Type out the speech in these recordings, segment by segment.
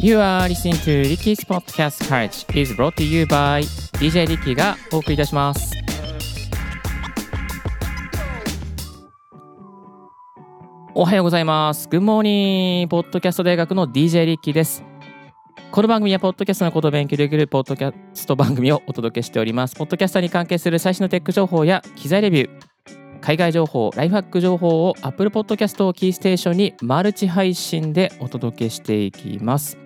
You are listening to Ricky's Podcast Courage is brought to you by DJ Ricky がお送りいたします。おはようございます。Good morning! ポッドキャスト大学の DJ リッキーです。この番組はポッドキャストのことを勉強できるポッドキャスト番組をお届けしております。ポッドキャスターに関係する最新のテック情報や機材レビュー、海外情報、ライフハック情報を Apple Podcast をキーステーションにマルチ配信でお届けしていきます。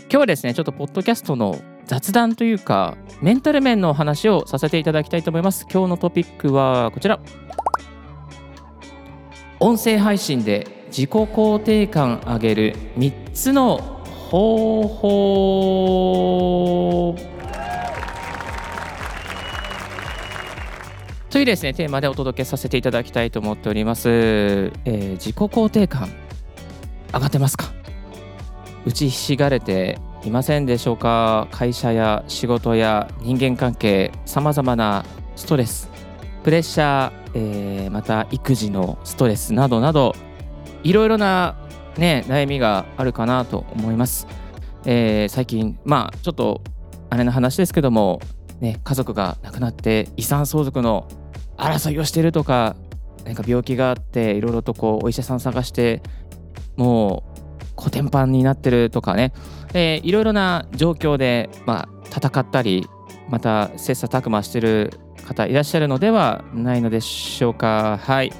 今日はですね、ちょっとポッドキャストの雑談というか、メンタル面のお話をさせていただきたいと思います。今日のトピックはこちら。音声配信で自己肯定感上げる3つの方法というですねテーマでお届けさせていただきたいと思っております、えー自己肯定感上がってますか？打ちひしがれていませんでしょうか？会社や仕事や人間関係さまざまなストレスプレッシャー、えーまた育児のストレスなどなどいろいろな、ね、悩みがあるかなと思います、えー最近まあちょっとあれの話ですけども、ね、家族が亡くなって遺産相続の争いをしてるとか何か病気があっていろいろとこうお医者さん探してもうコテンパンになってるとかね、いろいろな状況で、まあ、戦ったりまた切磋琢磨してる方いらっしゃるのではないのでしょうか。はい、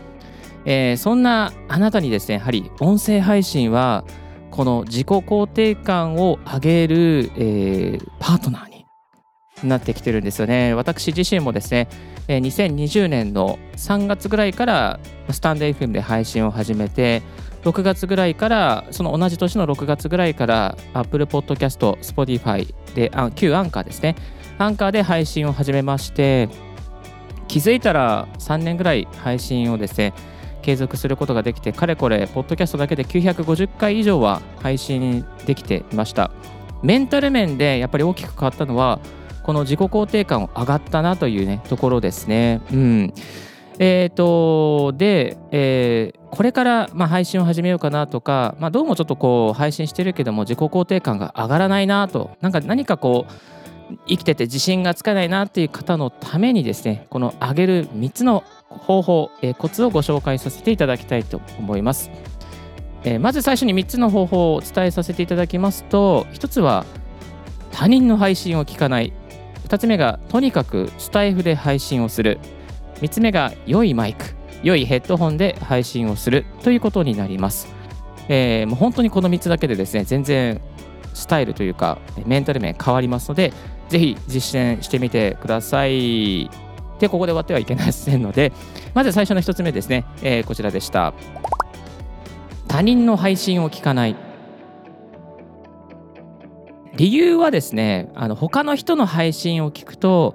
えーそんなあなたにですねやはり音声配信はこの自己肯定感を上げる、えーパートナーになってきてるんですよね。私自身もですねえー2020年の3月ぐらいからスタンド FM で配信を始めて6月ぐらいからその同じ年の6月ぐらいから Apple Podcast、Spotify で旧アンカーですね。アンカーで配信を始めまして気づいたら3年ぐらい配信をですね継続することができてかれこれポッドキャストだけで950回以上は配信できていました。メンタル面でやっぱり大きく変わったのはこの自己肯定感を上がったなというねところですね。うん。えー、とで、えーこれから、まあ、配信を始めようかなとか、まあ、どうもちょっとこう配信してるけども自己肯定感が上がらないなと。なんか何かこう生きてて自信がつかないなっていう方のためにですねこの上げる3つの方法、えーコツをご紹介させていただきたいと思います、えーまず最初に3つの方法をお伝えさせていただきますと1つは他人の配信を聞かない。2つ目がとにかくスタイフで配信をする。3つ目が良いマイク良いヘッドホンで配信をするということになります、えーもう本当にこの3つだけでですね全然スタイルというかメンタル面変わりますのでぜひ実践してみてください。でここで終わってはいけませんのでまず最初の1つ目ですね、えーこちらでした。他人の配信を聞かない。理由はですねあの他の人の配信を聞くと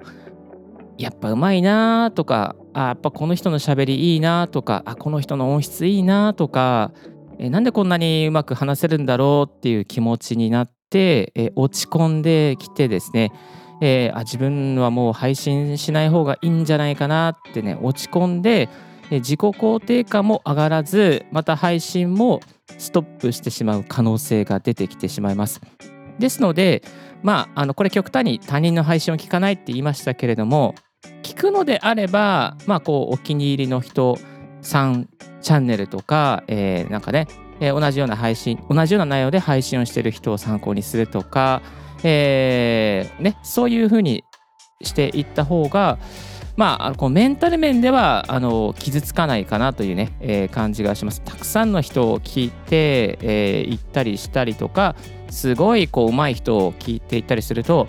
やっぱうまいなとかあやっぱこの人のしゃべりいいなとかあこの人の音質いいなとかえなんでこんなにうまく話せるんだろうっていう気持ちになってえ落ち込んできてですねえーあ自分はもう配信しない方がいいんじゃないかなってね落ち込んでえ自己肯定感も上がらずまた配信もストップしてしまう可能性が出てきてしまいます。ですのでまああのこれ極端に他人の配信を聞かないって言いましたけれども聞くのであればまあこうお気に入りの人3チャンネルとか、えーなんかね、えー同じような配信同じような内容で配信をしている人を参考にするとか、えーね、そういうふうにしていった方がまあ、あのこうメンタル面ではあの傷つかないかなというね、えー感じがします。たくさんの人を聞いて、えー行ったりしたりとかすごいこう上手い人を聞いていったりすると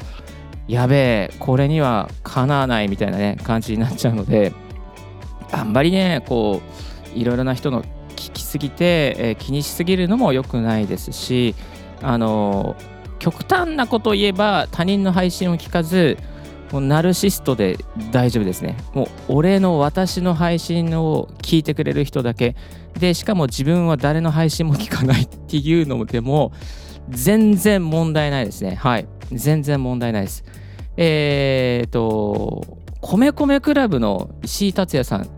やべえこれにはかなわないみたいなね感じになっちゃうのであんまりねこういろいろな人の聞きすぎて、えー気にしすぎるのも良くないですしあの極端なことを言えば他人の配信を聞かずもうナルシストで大丈夫ですね。もう俺の私の配信を聞いてくれる人だけでしかも自分は誰の配信も聞かないっていうのでも全然問題ないですね。はい。全然問題ないです。えー、と、米米クラブの石井達也さん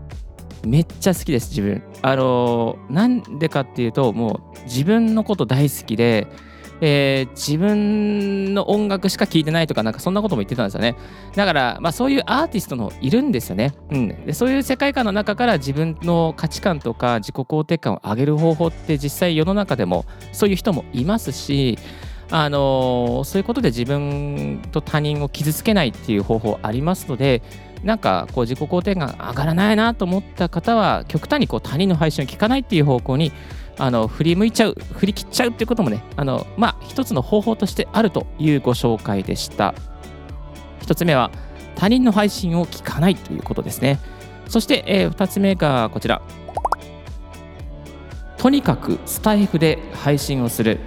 めっちゃ好きです自分あのなんでかっていうともう自分のこと大好きでえー、自分の音楽しか聴いてないとか、なんかそんなことも言ってたんですよね。だから、まあ、そういうアーティストのいるんですよね。うん、でそういう世界観の中から自分の価値観とか自己肯定感を上げる方法って実際世の中でもそういう人もいますし、あのー、そういうことで自分と他人を傷つけないっていう方法ありますので、なんかこう自己肯定感上がらないなと思った方は極端にこう他人の配信を聞かないっていう方向にあの振り向いちゃう振り切っちゃうっていうこともねあのまあ一つの方法としてあるというご紹介でした。一つ目は他人の配信を聞かないということですね。そして、えー、2つ目がこちら。とにかくスタイフで配信をする。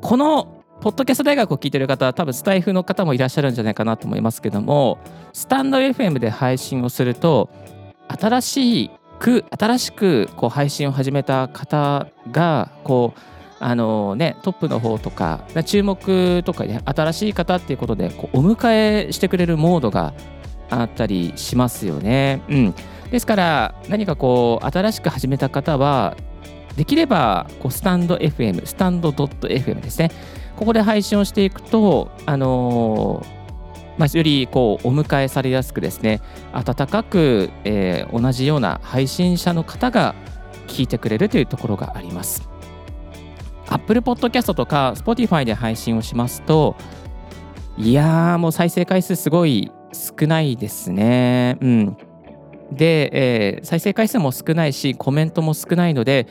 このポッドキャスト大学を聞いてる方は多分スタイフの方もいらっしゃるんじゃないかなと思いますけどもスタンド FM で配信をすると新しいく新しくこう配信を始めた方がこうあのね、トップの方とか注目とかね新しい方っていうことでこうお迎えしてくれるモードがあったりしますよね。うん、ですから何かこう新しく始めた方はできればこうスタンド FM スタンド .fm ですねここで配信をしていくとあのまあ、よりこうお迎えされやすくですね温かく、えー、同じような配信者の方が聞いてくれるというところがあります。Apple Podcast とか Spotify で配信をしますといやーもう再生回数すごい少ないですね。うん、で、えー、再生回数も少ないしコメントも少ないので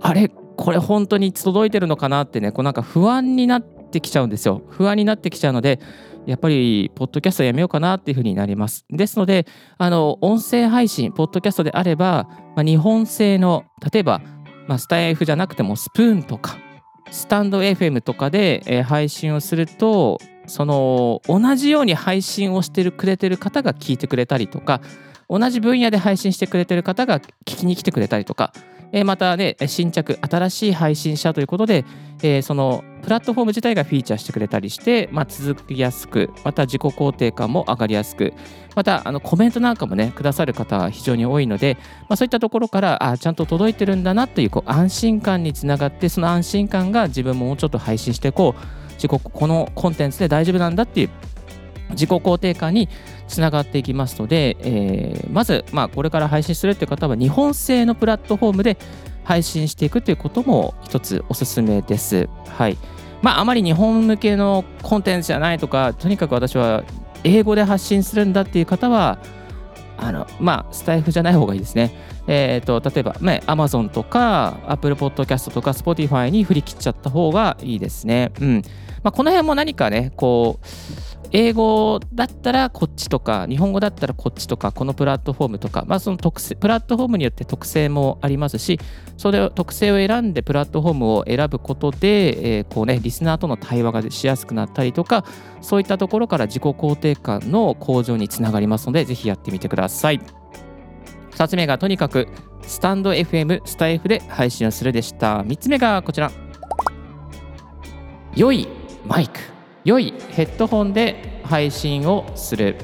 あれこれ本当に届いてるのかなってねこうなんか不安になってってきちゃうんですよ。不安になってきちゃうのでやっぱり、ポッドキャストやめようかなっていうふうになります。ですので、あの、音声配信、ポッドキャストであれば、まあ、日本製の、例えば、まあ、スタイフじゃなくてもスプーンとか、スタンド FM とかで、えー、配信をすると、その、同じように配信をしてくれてる方が聞いてくれたりとか、同じ分野で配信してくれてる方が聞きに来てくれたりとか、えまたね、新着、新しい配信者ということで、えー、そのプラットフォーム自体がフィーチャーしてくれたりして、まあ、続きやすく、また自己肯定感も上がりやすく、またあのコメントなんかもね、くださる方は非常に多いので、まあ、そういったところから、あちゃんと届いてるんだなというこう安心感につながって、その安心感が自分ももうちょっと配信していこう、自己このコンテンツで大丈夫なんだっていう自己肯定感につながっていきますので、えー、まず、まあ、これから配信するという方は日本製のプラットフォームで配信していくということも一つおすすめです。はい。まあ、あまり日本向けのコンテンツじゃないとか、とにかく私は英語で発信するんだっていう方は、あの、まあ、スタイフじゃない方がいいですね。え、ー、と、例えば、ね、Amazon とか、Apple Podcast とか、Spotify に振り切っちゃった方がいいですね。うん。まあ、この辺も何かね、こう、英語だったらこっちとか、日本語だったらこっちとか、このプラットフォームとか、まあ、その特性プラットフォームによって特性もありますし、それを特性を選んでプラットフォームを選ぶことで、えー、こうね、リスナーとの対話がしやすくなったりとか、そういったところから自己肯定感の向上につながりますので、ぜひやってみてください。2つ目がとにかくスタンド FM、スタイフで配信をするでした。3つ目がこちら。良いマイク。良いヘッドホンで配信をする。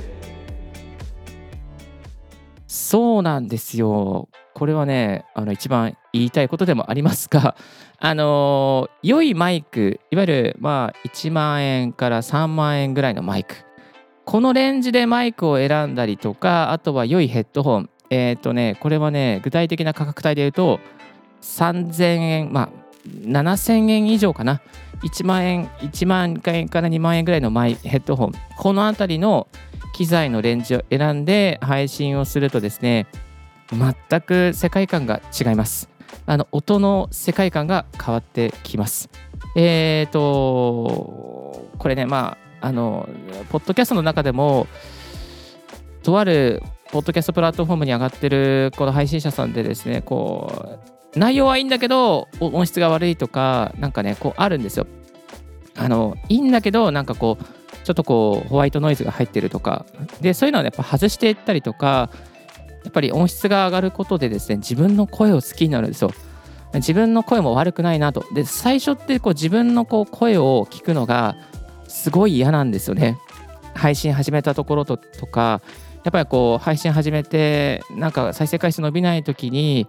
そうなんですよ。これはねあの一番言いたいことでもありますが あの良いマイクいわゆるまあ1万円から3万円ぐらいのマイク。このレンジでマイクを選んだりとかあとは良いヘッドホン。えっ、ー、とねこれはね具体的な価格帯で言うと3000円まあ7000円以上かな1万円、1万円から2万円ぐらいのマイヘッドホン、この辺りの機材のレンジを選んで配信をするとですね、全く世界観が違います。あの音の世界観が変わってきます。えっ、ー、と、これね、まあ、あの、ポッドキャストの中でも、とあるポッドキャストプラットフォームに上がってるこの配信者さんでですね、こう、内容はいいんだけど音質が悪いとかなんかねこうあるんですよ。あのいいんだけどなんかこうちょっとこうホワイトノイズが入ってるとか。でそういうのはやっぱ外していったりとかやっぱり音質が上がることでですね自分の声を好きになるんですよ。自分の声も悪くないなと。で最初ってこう自分のこう声を聞くのがすごい嫌なんですよね。配信始めたところととかやっぱりこう配信始めてなんか再生回数伸びない時に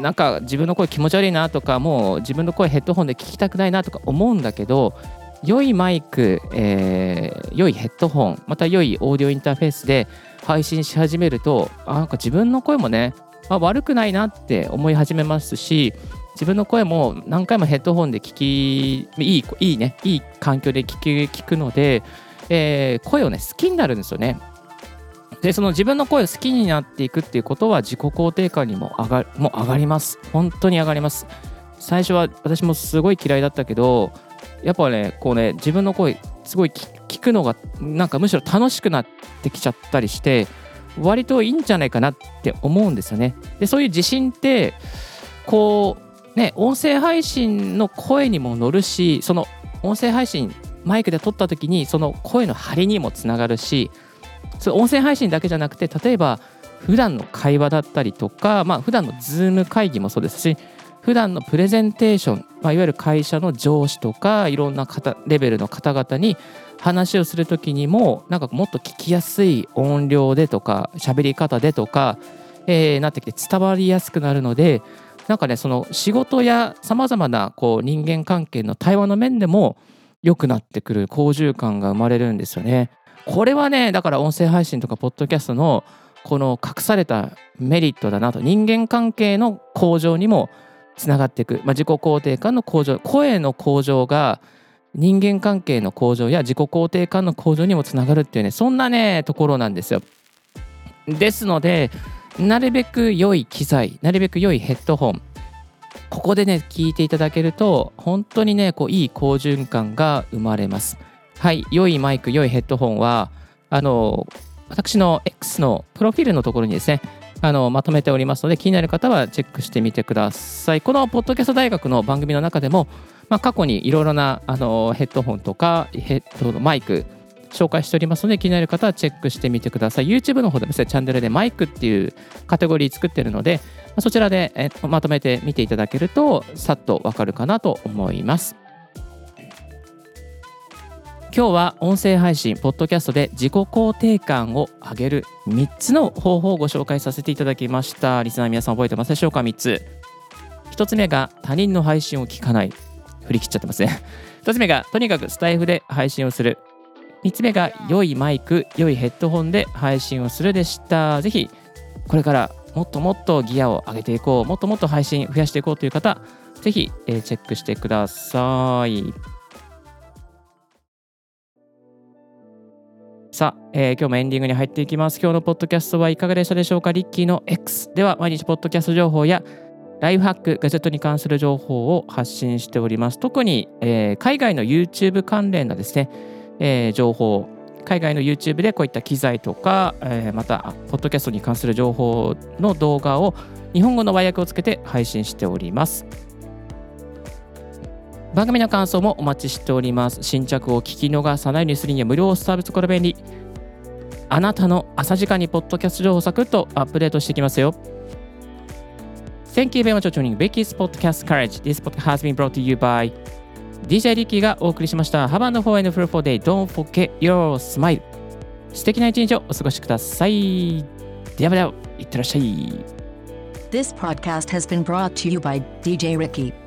なんか自分の声気持ち悪いなとかもう自分の声ヘッドホンで聞きたくないなとか思うんだけど良いマイク、えー、良いヘッドホンまた良いオーディオインターフェースで配信し始めるとあなんか自分の声もねあ悪くないなって思い始めますし自分の声も何回もヘッドホンで聞きいいいいねいい環境で聞き聞くので、えー、声をね好きになるんですよね。でその自分の声を好きになっていくっていうことは自己肯定感にも上がもう上がります。本当に上がります。最初は私もすごい嫌いだったけどやっぱねこうね自分の声すごい聞くのがなんかむしろ楽しくなってきちゃったりして割といいんじゃないかなって思うんですよね。でそういう自信ってこうね音声配信の声にも乗るしその音声配信マイクで撮った時にその声の張りにもつながるしそ音声配信だけじゃなくて例えば普段の会話だったりとか、まあ普段の Zoom 会議もそうですし普段のプレゼンテーション、まあ、いわゆる会社の上司とかいろんな方レベルの方々に話をする時にもなんかもっと聞きやすい音量でとか喋り方でとか、えー、なってきて伝わりやすくなるのでなんかねその仕事やさまざまなこう人間関係の対話の面でも良くなってくる好循環が生まれるんですよね。これはねだから音声配信とかポッドキャストのこの隠されたメリットだなと。人間関係の向上にもつながっていく、まあ、自己肯定感の向上声の向上が人間関係の向上や自己肯定感の向上にもつながるっていうねそんなねところなんですよ。ですのでなるべく良い機材なるべく良いヘッドホンここでね聞いていただけると本当にねこういい好循環が生まれます。はい良いマイク良いヘッドホンはあの私の X のプロフィールのところにですねあのまとめておりますので気になる方はチェックしてみてください。このポッドキャスト大学の番組の中でも、まあ、過去にいろいろなあのヘッドホンとかヘッドマイク紹介しておりますので気になる方はチェックしてみてください。YouTube の方でもですねチャンネルでマイクっていうカテゴリー作ってるのでそちらでまとめて見ていただけるとさっとわかるかなと思います。今日は音声配信、ポッドキャストで自己肯定感を上げる3つの方法をご紹介させていただきました。リスナー皆さん覚えてますでしょうか ?3 つ。1つ目が他人の配信を聞かない。振り切っちゃってますね。1つ目がとにかくスタイフで配信をする。3つ目が良いマイク、良いヘッドホンで配信をするでした。ぜひこれからもっともっとギアを上げていこう、もっともっと配信増やしていこうという方、ぜひ、えチェックしてください。さあ、えー、今日もエンディングに入っていきます。今日のポッドキャストはいかがでしたでしょうか？リッキーの X では毎日ポッドキャスト情報やライフハック、ガジェットに関する情報を発信しております。特に、えー、海外の YouTube 関連のですね、えー、情報、海外の YouTube でこういった機材とか、えー、また、ポッドキャストに関する情報の動画を日本語の和訳をつけて配信しております。番組の感想もお待ちしております。新着を聞き逃さないようにするには無料サービスこれ便利。あなたの朝時間にポッドキャスト情報をサクッとアップデートしていきますよ。Thank you very much for tuning Vicky's Podcast Courage. This podcast has been brought to you by DJ リッキーがお送りしました。Have a wonderful and fruitful day. Don't forget your smile. 素敵な一日をお過ごしください。ではでは、いってらっしゃい。This podcast has been brought to you by DJ Ricky.